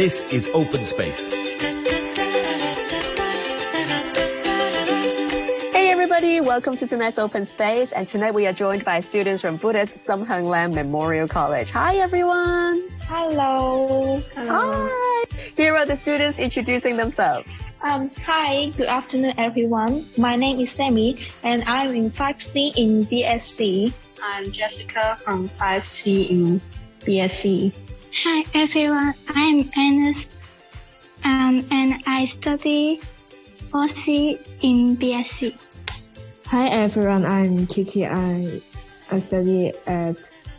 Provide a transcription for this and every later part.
This is Open Space. Hey everybody, welcome to tonight's Open Space. And tonight we are joined by students from Buddhist Sum Heung Lam Memorial College. Hi everyone. Hello. Hi. Here are the students introducing themselves. Um, hi, good afternoon, everyone. My name is Sammy, and I'm in 5C in BSc. I'm Jessica from 5C in BSc. Hi, everyone. I'm Anna, um, and I study 4C in BSc. Hi, everyone. I'm Kitty. I, I study at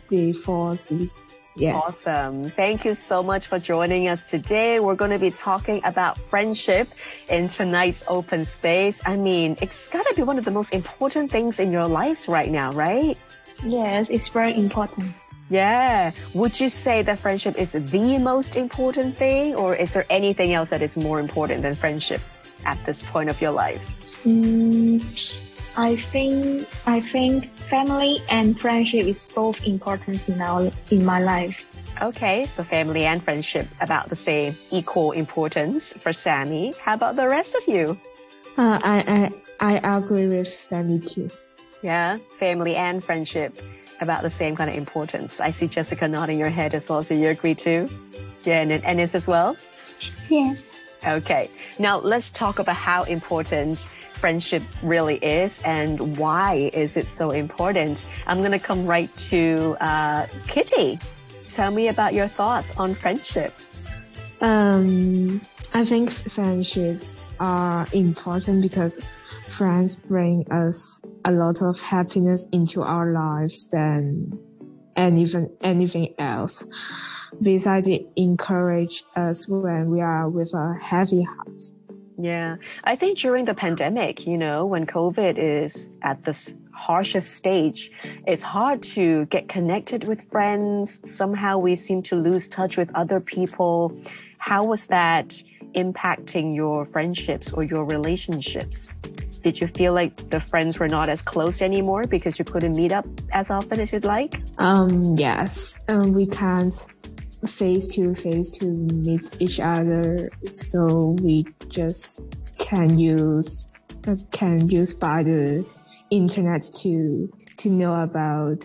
the 4C. Yes. Awesome. Thank you so much for joining us today. We're going to be talking about friendship in tonight's open space. I mean, it's got to be one of the most important things in your lives right now, right? Yes, it's very important. Yeah. Would you say that friendship is the most important thing or is there anything else that is more important than friendship at this point of your life? Mm, I think I think family and friendship is both important in our in my life. Okay, so family and friendship about the same equal importance for Sammy. How about the rest of you? Uh, I, I I agree with Sammy too. Yeah, family and friendship about the same kind of importance. I see Jessica nodding your head as well, so you agree too? Yeah, and then Ennis as well? Yes. Okay, now let's talk about how important friendship really is and why is it so important. I'm going to come right to uh, Kitty. Tell me about your thoughts on friendship. Um, I think friendships are important because friends bring us a lot of happiness into our lives than and even anything else. Besides, it encourage us when we are with a heavy heart. Yeah, I think during the pandemic, you know, when COVID is at this harshest stage, it's hard to get connected with friends. Somehow we seem to lose touch with other people. How was that impacting your friendships or your relationships? Did you feel like the friends were not as close anymore because you couldn't meet up as often as you'd like? Um, yes, um, we can't face to face to meet each other, so we just can use uh, can use by the internet to to know about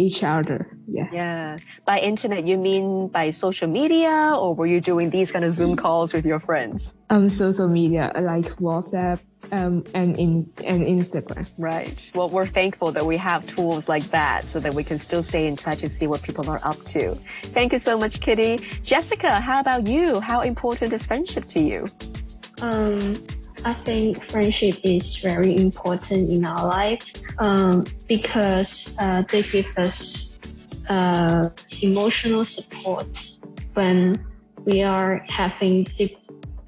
each other. Yeah. Yeah. By internet, you mean by social media, or were you doing these kind of Zoom calls with your friends? Um, social media like WhatsApp, um, and in and Instagram. Right. Well, we're thankful that we have tools like that so that we can still stay in touch and see what people are up to. Thank you so much, Kitty. Jessica, how about you? How important is friendship to you? Um, I think friendship is very important in our life um, because uh, they give us uh, emotional support when we are having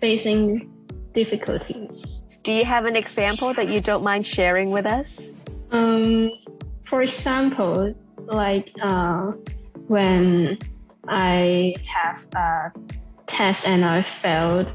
facing difficulties. Do you have an example that you don't mind sharing with us? Um, for example, like uh, when I have a test and I failed,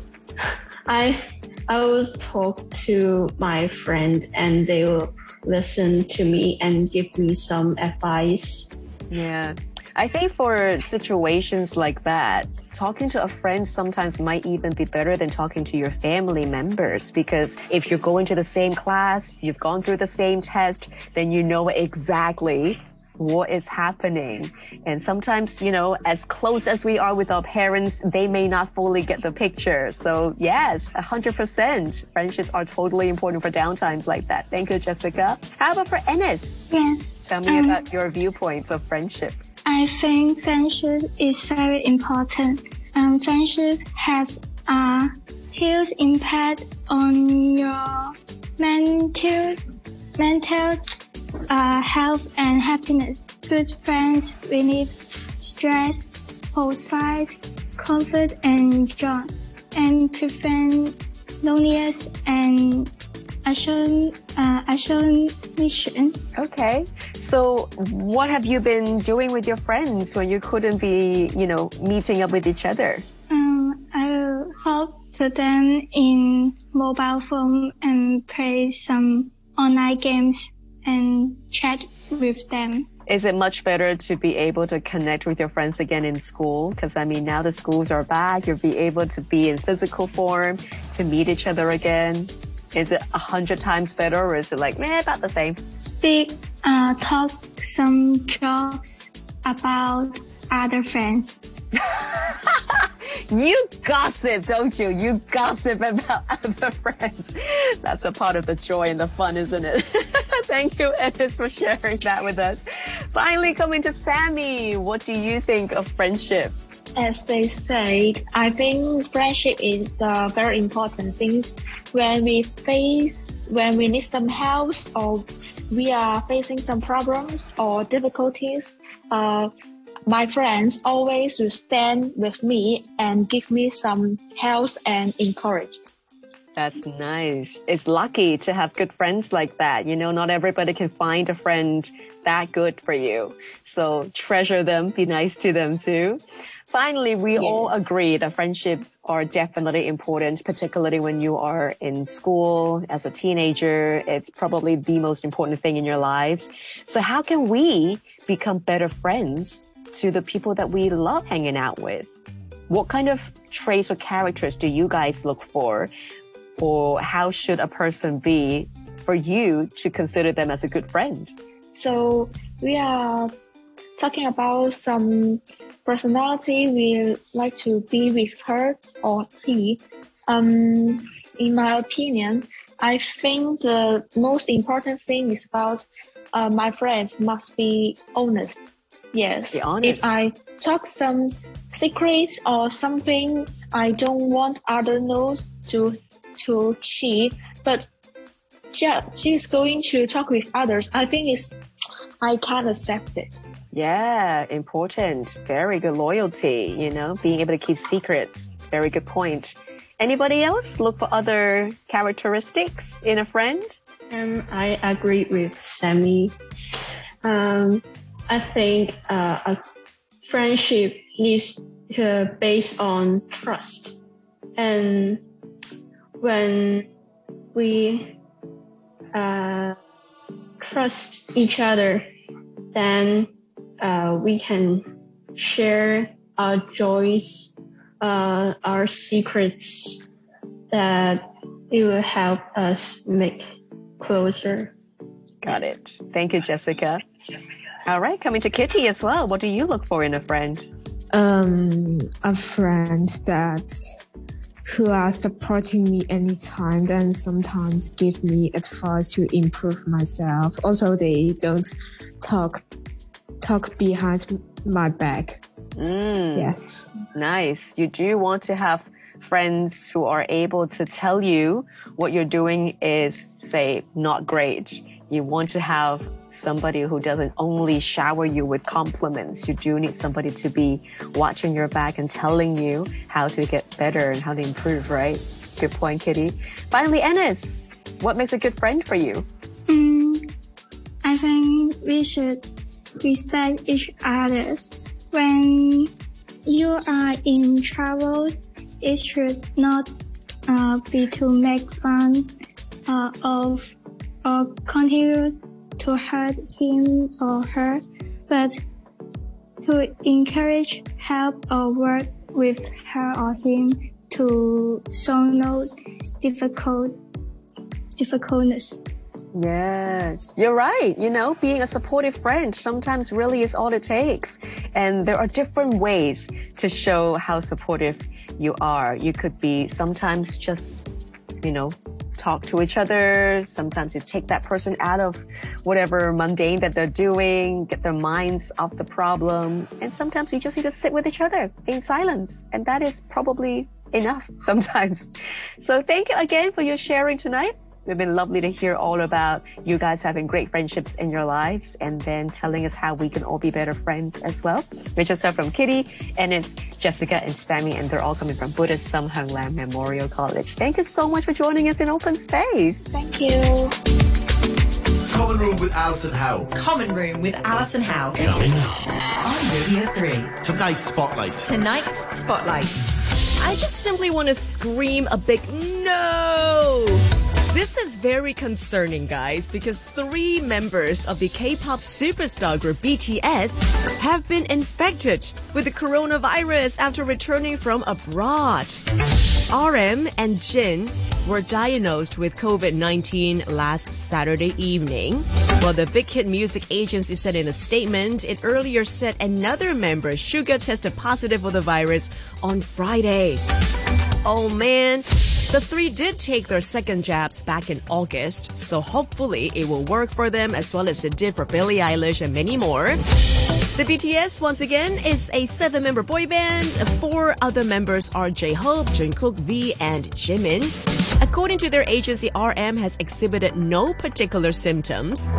I I will talk to my friend and they will listen to me and give me some advice. Yeah. I think for situations like that, talking to a friend sometimes might even be better than talking to your family members because if you're going to the same class, you've gone through the same test, then you know exactly what is happening. And sometimes, you know, as close as we are with our parents, they may not fully get the picture. So yes, 100%. Friendships are totally important for downtimes like that. Thank you, Jessica. How about for Ennis? Yes. Tell me um, about your viewpoints of friendship. I think friendship is very important. Um, friendship has a huge impact on your mental mental uh, health and happiness. Good friends relieve stress, hold fight, comfort and joy, and prevent loneliness and isolation. Uh, isolation. Okay. So what have you been doing with your friends when you couldn't be, you know, meeting up with each other? Um, I help to them in mobile phone and play some online games and chat with them. Is it much better to be able to connect with your friends again in school? Because I mean, now the schools are back, you'll be able to be in physical form, to meet each other again. Is it a hundred times better or is it like, meh, about the same? Speak, uh, talk some jokes about other friends. you gossip, don't you? You gossip about other friends. That's a part of the joy and the fun, isn't it? Thank you, Ennis, for sharing that with us. Finally, coming to Sammy, what do you think of friendship? As they said, I think friendship is uh, very important since when we face, when we need some help or we are facing some problems or difficulties, uh, my friends always will stand with me and give me some help and encourage. That's nice. It's lucky to have good friends like that. You know, not everybody can find a friend that good for you. So treasure them, be nice to them too. Finally, we yes. all agree that friendships are definitely important, particularly when you are in school as a teenager. It's probably the most important thing in your lives. So how can we become better friends to the people that we love hanging out with? What kind of traits or characters do you guys look for? Or how should a person be for you to consider them as a good friend? So we are talking about some personality we like to be with her or he. Um, in my opinion, I think the most important thing is about uh, my friends must be honest. Yes. Be honest. If I talk some secrets or something I don't want other knows to to she, but yeah, she's going to talk with others. I think it's I can't accept it. Yeah, important. Very good loyalty, you know, being able to keep secrets. Very good point. Anybody else look for other characteristics in a friend? Um, I agree with Sammy. Um, I think uh, a friendship is uh, based on trust. And when we uh, trust each other, then uh, we can share our joys, uh, our secrets that it will help us make closer. Got it. Thank you, Jessica. All right, coming to Kitty as well. What do you look for in a friend? Um, a friend that who are supporting me anytime and sometimes give me advice to improve myself. Also, they don't talk talk behind my back. Mm, yes. Nice. You do want to have friends who are able to tell you what you're doing is, say, not great. You want to have somebody who doesn't only shower you with compliments. You do need somebody to be watching your back and telling you how to get better and how to improve, right? Good point, Kitty. Finally, Ennis, what makes a good friend for you? Mm, I think we should respect each other. When you are in trouble, it should not uh, be to make fun uh, of or continue to hurt him or her, but to encourage, help, or work with her or him to solve difficult difficultness. Yes, you're right. You know, being a supportive friend sometimes really is all it takes. And there are different ways to show how supportive you are. You could be sometimes just, you know, talk to each other. Sometimes you take that person out of whatever mundane that they're doing, get their minds off the problem. And sometimes you just need to sit with each other in silence. And that is probably enough sometimes. So thank you again for your sharing tonight. It's been lovely to hear all about you guys having great friendships in your lives and then telling us how we can all be better friends as well. We just heard from Kitty and it's Jessica and Sammy and they're all coming from Buddhist Sum Heung Lam Memorial College. Thank you so much for joining us in Open Space. Thank you. Common Room with Alison Howe. Common Room with Alison Howe. Coming up on Radio 3. Tonight's Spotlight. Tonight's Spotlight. I just simply want to scream a big no This is very concerning, guys, because three members of the K-pop superstar group BTS have been infected with the coronavirus after returning from abroad. RM and Jin were diagnosed with COVID-19 last Saturday evening. Well, the Big Hit Music Agency said in a statement, it earlier said another member, Suga, tested positive for the virus on Friday. Oh man. The three did take their second jabs back in August, so hopefully it will work for them as well as it did for Billie Eilish and many more. The BTS, once again, is a seven-member boy band. Four other members are J-Hope, Jungkook, V, and Jimin. According to their agency, RM has exhibited no particular symptoms.